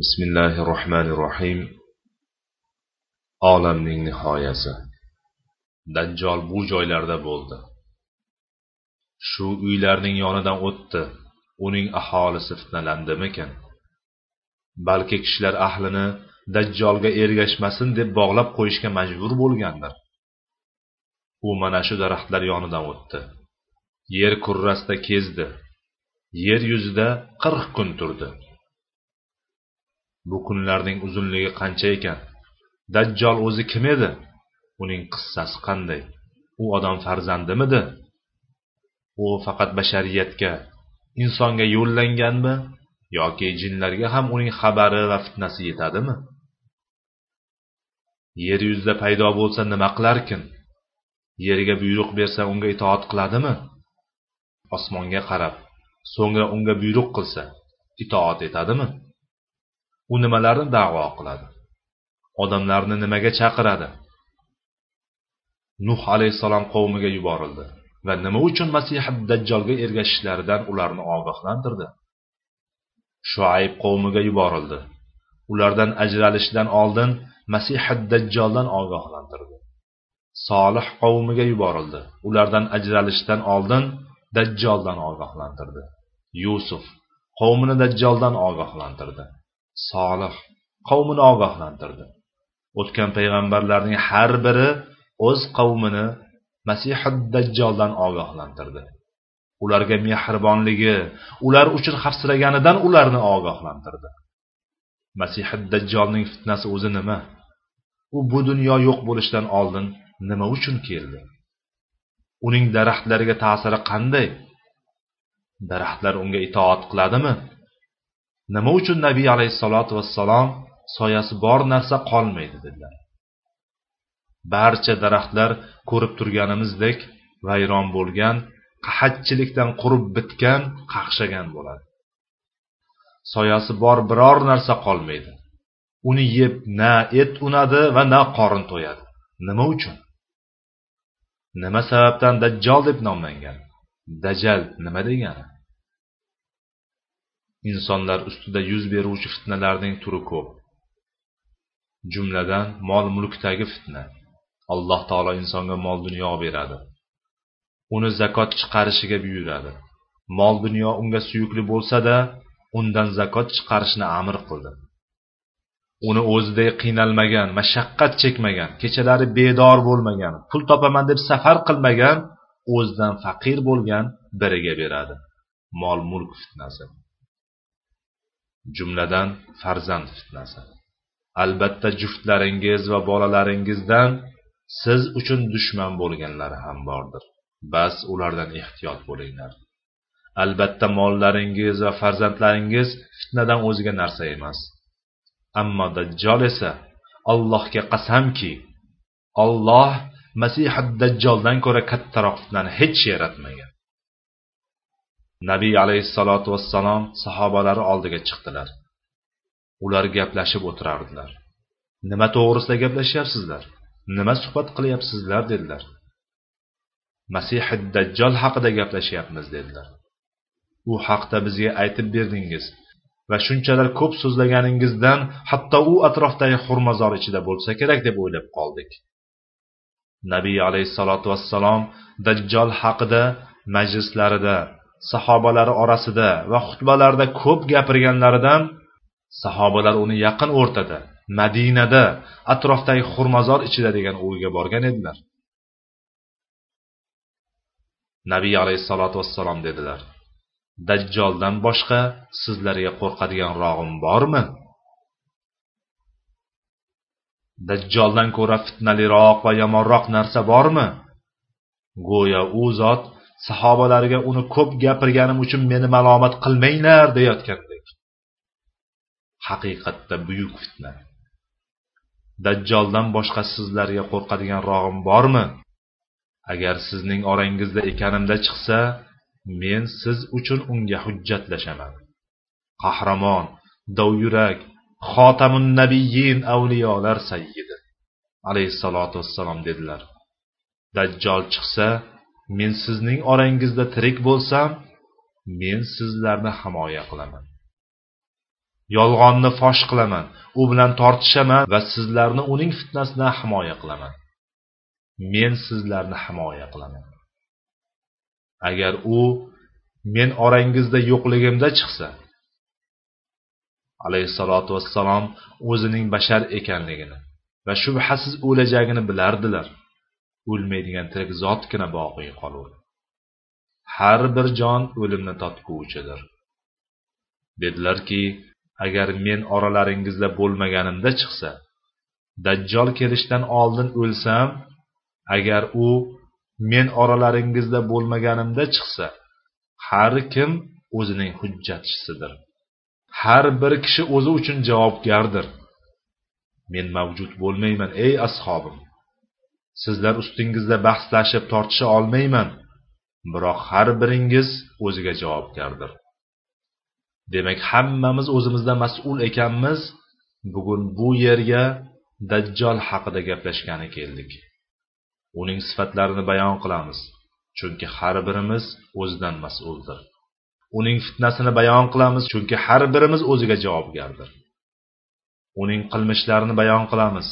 bismillahi rohmanir rohim olamning nihoyasi. Dajjol bu joylarda bo'ldi. Shu uylarning yonidan o'tdi. Uning aholisi fitnalandimikan balki kishilar ahlini dajjolga ergashmasin deb bog'lab qo'yishga majbur bo'lgandir? U mana shu daraxtlar yonidan o'tdi. Yer kurrasida kezdi. Yer yuzida qirq kun turdi. Bu kunlarning uzunligi qancha ekan? Dajjol o'zi kim edi? Uning qissasi qanday? U odam farzandimidi? U faqat bashariyatga insonga yo'llanganmi yoki jinlarga ham uning xabari va fitnasi yetadimi? Yer yuzida paydo bo'lsa nima qilarkin? Yerga buyruq bersa unga itoat qiladimi? Osmonga qarab so'ngra unga buyruq qilsa itoat etadimi? U nimalarni da'vo qiladi? Odamlarni nimaga chaqiradi? Nuh alayhissalom qavmiga yuborildi va nima uchun masihi dajjolga ergashishlaridan ularni ogohlantirdi? Shuayb qavmiga yuborildi. Ulardan ajralishdan oldin masihi dajjoldan ogohlantirdi. Solih qavmiga yuborildi. Ulardan ajralishdan oldin dajjoldan ogohlantirdi. Yusuf qavmini dajjoldan ogohlantirdi. Solih qavmini ogohlantirdi. O'tgan payg'ambarlarning har biri o'z qavmini masihi dajjoldan ogohlantirdi. Ularga mehribonligi ular uchun xavfsiraganidan ularni ogohlantirdi. Masihi dajjolning fitnasi o'zi nima? U bu dunyo yo'q bo'lishidan oldin nima uchun keldi? Uning daraxtlarga ta'siri qanday? Daraxtlar unga itoat qiladimi? Nima uchun nabiy alayhissalotu vassalom soyasi bor narsa qolmaydi dedilar. Barcha daraxtlar ko'rib turganimizdek vayron bo'lgan qahatchilikdan qurib bitgan qaqshagan bo'ladi. Soyasi bor biror narsa qolmaydi. Uni yeb na et unadi va na qorin to'yadi. Nima uchun? Nima sababdan dajjol deb nomlangan? Dajal nima degani? Insonlar ustida yuz beruvchi fitnalarning turi ko'p. Jumladan mol mulkdagi fitna. Alloh taolo insonga mol dunyo beradi. Uni zakot chiqarishiga buyuradi. Mol dunyo unga suyukli bo'lsa-da undan zakot chiqarishni amr qildi. Uni o'zidek qiynalmagan mashaqqat chekmagan kechalari bedor bo'lmagan pul topaman deb safar qilmagan o'zidan faqir bo'lgan biriga beradi. Mol mulk fitnasi. Jumladan farzand fitnasi. Albatta juftlaringiz va bolalaringizdan siz uchun dushman bo'lganlari ham bordir. Bas ulardan ehtiyot bo'linglar. Albatta mollaringiz va farzandlaringiz fitnadan o'zga narsa emas. Ammo dajjol esa allohga qasamki olloh masihi dajjoldan ko'ra kattaroq fitnani hech yaratmagan. Nabiy alayhissalotu vassalom sahobalari oldiga chiqdilar. Ular gaplashib o'tirardilar. Nima to'g'risida gaplashyapsizlar? Nima suhbat qilyapsizlar? dedilar. Masihid dajjol haqida gaplashyapmiz dedilar. U haqda bizga aytib berdingiz va shunchalar ko'p so'zlaganingizdan hatto u atrofdagi xurmazor ichida bo'lsa kerak deb o'ylab qoldik. Nabiy alayhissalotu vassalom dajjol haqida majlislarida sahobalari orasida va xutbalarda ko'p gapirganlaridan sahobalar uni yaqin o'rtada madinada atrofdagi xurmozor ichida degan o'yga borgan edilar. Nabiy alayhissalotu vassalom dedilar dajjoldan boshqa sizlarga qo'rqadigan rog'im bormi? Dajjoldan ko'ra fitnaliroq va yomonroq narsa bormi? Go'yo u zot sahobalariga uni ko'p gapirganim uchun meni malomat qilmanglar deyotgandek. Haqiqatda buyuk fitna. Dajjoldan boshqa sizlarga qo'rqadigan rog'im bormi? Agar sizning orangizda ekanimda chiqsa men siz uchun unga hujjatlashaman qahramon dovyurak xotamun nabiyin avliyolar sayyidi. Alayhissalotu vassalom dedilar. Dajjol chiqsa men sizning orangizda tirik bo'lsam men sizlarni himoya qilaman. Yolg'onni fosh qilaman u bilan tortishaman va sizlarni uning fitnasidan himoya qilaman. Men sizlarni himoya qilaman. Agar u men orangizda yo'qligimda chiqsa alayhissalotu vassalom o'zining bashar ekanligini va shubhasiz o'lajagini bilardilar. O'lmaydigan tirik zotgina boqiy qolur har bir jon o'limni totguvchidir. Dedilarki agar men oralaringizda bo'lmaganimda chiqsa dajjol kelishdan oldin o'lsam agar u men oralaringizda bo'lmaganimda chiqsa har kim o'zining hujjatchisidir. Har bir kishi o'zi uchun javobgardir. Men mavjud bo'lmayman ey ashobim sizlar ustingizda bahslashib tortisha olmayman. Biroq har biringiz o'ziga javobgardir. Demak hammamiz o'zimizdan mas'ul ekanmiz. Bugun bu yerga dajjol haqida gaplashgani keldik. Uning sifatlarini bayon qilamiz chunki har birimiz o'zidan mas'uldir. Uning fitnasini bayon qilamiz chunki har birimiz o'ziga javobgardir. Uning qilmishlarini bayon qilamiz.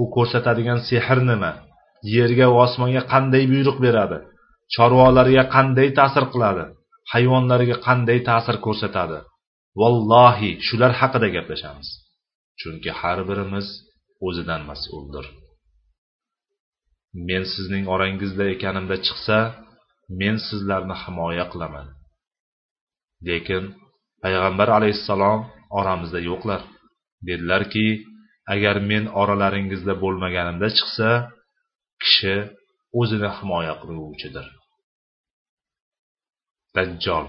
U ko'rsatadigan sehr nima? Yerga va osmonga qanday buyruq beradi? Chorvalarga qanday ta'sir qiladi? Hayvonlarga qanday ta'sir ko'rsatadi? Vallohi shular haqida gaplashamiz. Chunki har birimiz o'zidan mas'uldir. Men sizning orangizda ekanimda chiqsa men sizlarni himoya qilaman. Lekin payg'ambar alayhissalom oramizda yo'qlar. Dedilarki agar men oralaringizda bo'lmaganimda chiqsa kishi o'zini himoya qiluvchidir. Dajjol.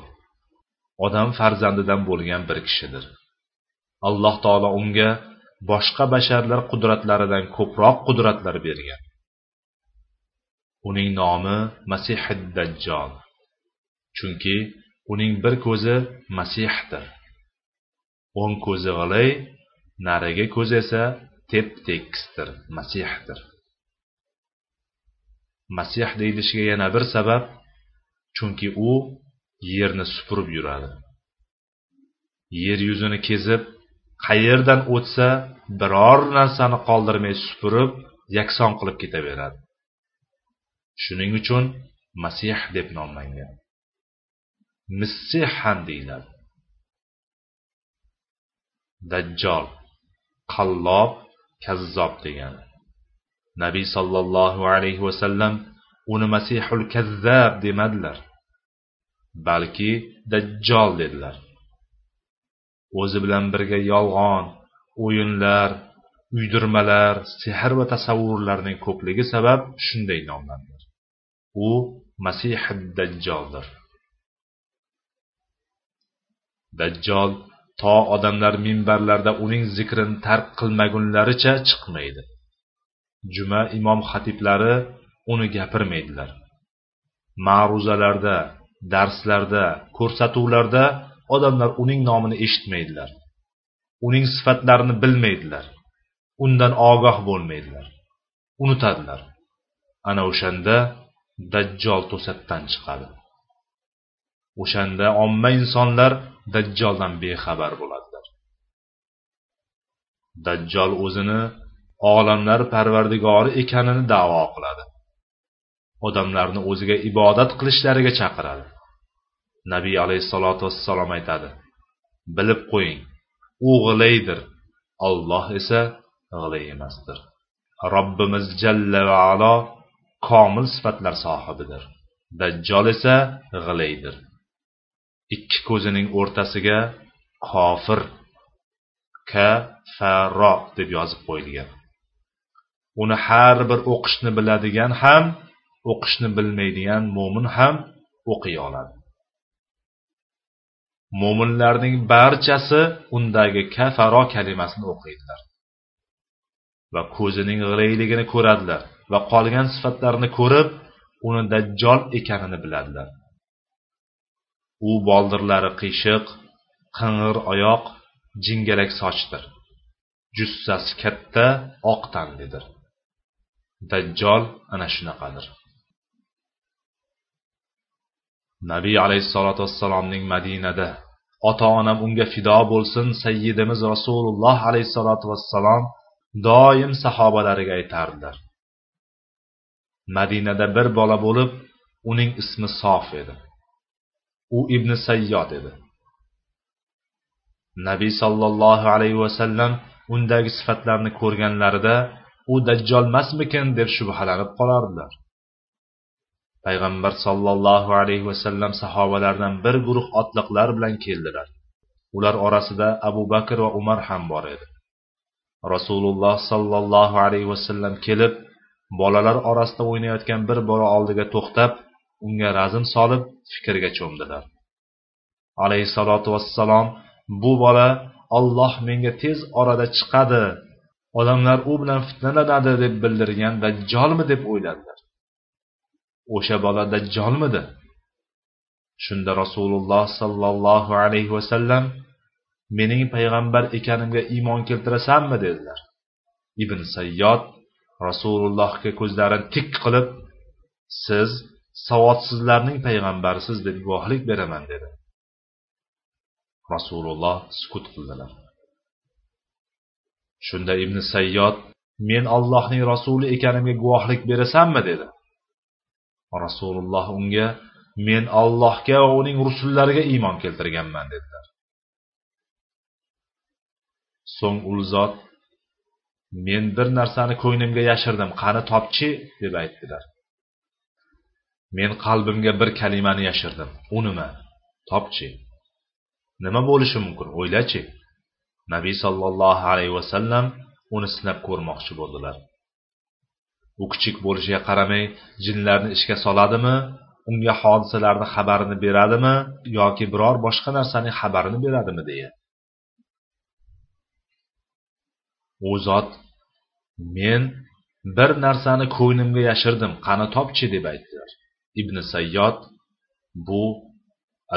Odam farzandidan bo'lgan bir kishidir. Alloh taolo unga boshqa basharlar qudratlaridan ko'proq qudratlar bergan. Uning nomi masihid dajjol chunki uning bir ko'zi masihdir. O'ng ko'zi g'ilay narigi ko'zi esa tep tekisdir masihdir. Masih deyilishiga yana bir sabab chunki u yerni supurib yuradi. Yer yuzini kezib qayerdan o'tsa biror narsani qoldirmay supurib yakson qilib ketaveradi. Shuning uchun masih deb nomlangan. Missih ham deyiladi. Dajjol qallob kazzob degani. Nabiy sollallohu alayhi vasallam uni masihul kazzab demadilar. Balki dajjol dedilar. O'zi bilan birga yolg'on o'yinlar uydirmalar sehr va tasavvurlarning ko'pligi sabab shunday nomlandi u masihid dajjoldir. Dajjol to odamlar minbarlarda uning zikrini tark qilmagunlaricha chiqmaydi. Juma imom xatiblari uni gapirmaydilar. Ma'ruzalarda darslarda ko'rsatuvlarda odamlar uning nomini eshitmaydilar. Uning sifatlarini bilmaydilar. Undan ogoh bo'lmaydilar. Unutadilar. Ana o'shanda dajjol to'satdan chiqadi. O'shanda omma insonlar dajjoldan bexabar bo'ladilar. Dajjol o'zini olamlar parvardigori ekanini da'vo qiladi. Odamlarni o'ziga ibodat qilishlariga chaqiradi. Nabiy alayhissalotu vassalom aytadi bilib qo'ying u g'ilaydir olloh esa g'ilay emasdir. Robbimiz jalla va alo komil sifatlar sohibidir. Dajjol esa g'ilaydir. Ikki ko'zining o'rtasiga kofir kafaro deb yozib qo'yilgan. Uni har bir o'qishni biladigan ham o'qishni bilmaydigan mo'min ham o'qiy oladi. Mo'minlarning barchasi undagi kafaro kalimasini o'qiydilar va ko'zining g'irayligini ko'radilar va qolgan sifatlarini ko'rib uni dajjol ekanini biladilar. U boldirlari qiyshiq qing'ir oyoq jingalak sochdir. Jussasi katta oq tanlidir dajjol ana shunaqadir. Nabiy alayhissalotu vassalomning madinada ota onam unga fido bo'lsin sayyidimiz rasululloh alayhissalotu vassalom doim sahobalariga aytardilar. Madinada bir bola bo'lib uning ismi sof edi. U ibn sayyod edi. Nabiy sollallohu alayhi vasallam undagi sifatlarni ko'rganlarida u dajjolmasmikin deb shubhalanib qolardilar. Payg'ambar sollallohu alayhi vasallam sahobalardan bir guruh otliqlar bilan keldilar. Ular orasida abu bakr va umar ham bor edi. Rasululloh sollallohu alayhi vasallam kelib bolalar orasida o'ynayotgan bir bola oldiga to'xtab unga razm solib fikrga cho'mdilar. Alayhissalotu vassalom bu bola olloh menga tez orada chiqadi odamlar u bilan fitnalanadi deb bildirgan dajjolmi deb o'yladilar o'sha bola dajjolmidi? Shunda rasululloh sollallohu alayhi vasallam mening payg'ambar ekanimga iymon keltirasanmi? dedilar. Ibn sayyod rasulullohga ko'zlarini tik qilib siz savodsizlarning payg'ambarisiz deb guvohlik beraman dedi. Rasululloh sukut qildilar. Shunda ibn sayyod men allohning rasuli ekanimga guvohlik berasanmi? dedi. Rasululloh unga men allohga va uning rusullariga iymon keltirganman dedilar. So'ng u zot men bir narsani ko'nglimga yashirdim qani topchi? deb aytdilar. Men qalbimga bir kalimani yashirdim u nima topchi. Nima bo'lishi mumkin o'ylachi? Nabiy sollallohu alayhi vasallam uni sinab ko'rmoqchi bo'ldilar. U kichik bo'lishiga qaramay jinlarni ishga soladimi unga hodisalarni xabarini beradimi yoki biror boshqa narsaning xabarini beradimi deya. U zot men bir narsani ko'nglimga yashirdim qani topchi? deb aytdilar. Ibn sayyod bu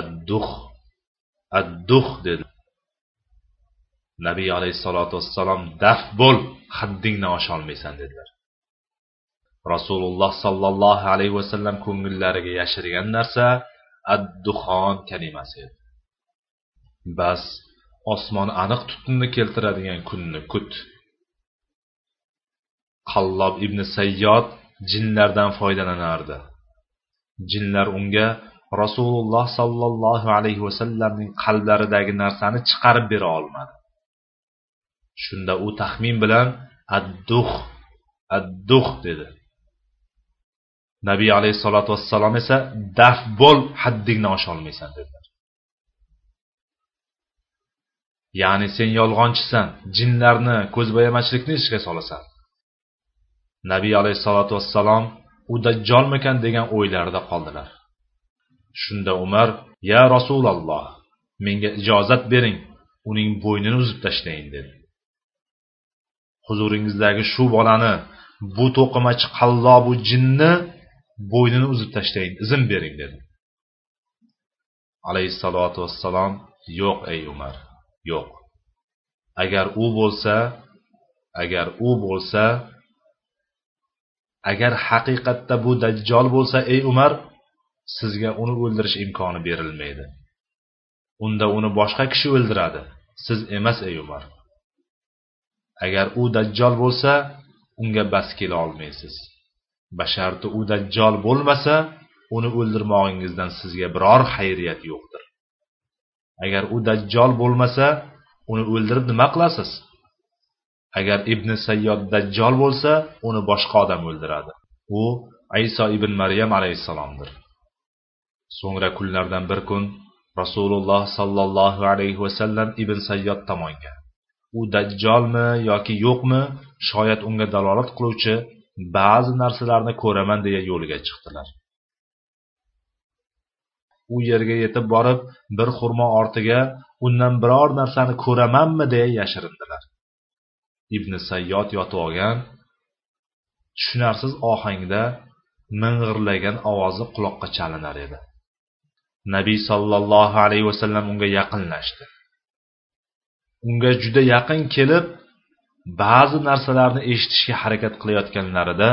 adduh adduh dedi. Nabiy alayhissalotu vassalom daf bo'l haddingni osholmaysan dedilar. Rasululloh sollallohu alayhi vasallam ko'ngillariga yashirgan narsa adduxon kalimasi edi. Bas osmon aniq tutunni keltiradigan kunni kut. Qallob ibn sayyod jinlardan foydalanardi. Jinlar unga rasululloh sollallohu alayhi vasallamning qalblaridagi narsani chiqarib bera olmadi. Shunda u taxmin bilan adduh adduh dedi. Nabiy alayhissalotu vassalom esa daf bo'l haddingni osholmaysan dedilar. Ya'ni sen yolg'onchisan jinlarni ko'zbo'yamachilikni ishga solasan. Nabiy alayhissalotu vassalom u dajjolmikan? degan o'ylarida qoldilar. Shunda umar ya rasululloh menga ijozat bering uning bo'ynini uzib tashlayin dedi. Huzuringizdagi shu bolani bu to'qimachi qallobu jinni bo'ynini uzib tashlang izn bering dedi. Alayhissalotu vassalom yo'q ey umar yo'q. Agar u bo'lsa agar u bo'lsa agar haqiqatda bu dajjol bo'lsa ey umar sizga uni o'ldirish imkoni berilmaydi. Unda uni boshqa kishi o'ldiradi. Siz emas ey umar. Agar u dajjol bo'lsa unga bas kela olmaysiz. Basharti u dajjol bo'lmasa uni o'ldirmog'ingizdan sizga biror xayriyat yo'qdir. Agar u dajjol bo'lmasa uni o'ldirib nima qilasiz? Agar ibn sayyod dajjol bo'lsa uni boshqa odam o'ldiradi. U iso ibn maryam alayhissalomdir. So'ngra kunlardan bir kun rasululloh sollallohu alayhi vasallam ibn sayyod tomonga u dajjolmi yoki yo'qmi shoyat unga dalolat qiluvchi ba'zi narsalarni ko'raman deya yo'liga chiqdilar. U yerga yetib borib bir xurmo ortiga undan biror narsani ko'ramanmi? deya yashirindilar. Ibn sayyod yotib olgan tushunarsiz ohangda ming'irlagan ovozi quloqqa chalinar edi. Nabiy sollallohu alayhi vasallam unga yaqinlashdi. Unga juda yaqin kelib ba'zi narsalarni eshitishga harakat qilayotganlarida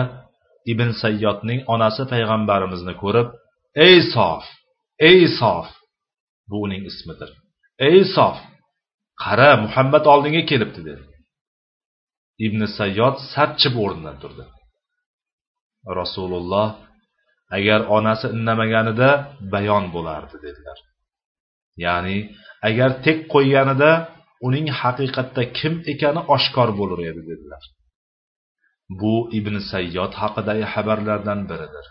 ibn sayyodning onasi payg'ambarimizni ko'rib ey sof ey sof! Bu uning ismidir. Ey sof qara muhammad oldinga kelibdi dedi. Ibn sayyod sapchib o'rnidan turdi. Rasululloh agar onasi indamaganida bayon bo'lardi dedilar. Ya'ni agar tek qo'yganida uning haqiqatda kim ekani oshkor bo'lar edi dedilar. Bu ibn sayyod haqidagi xabarlardan biridir.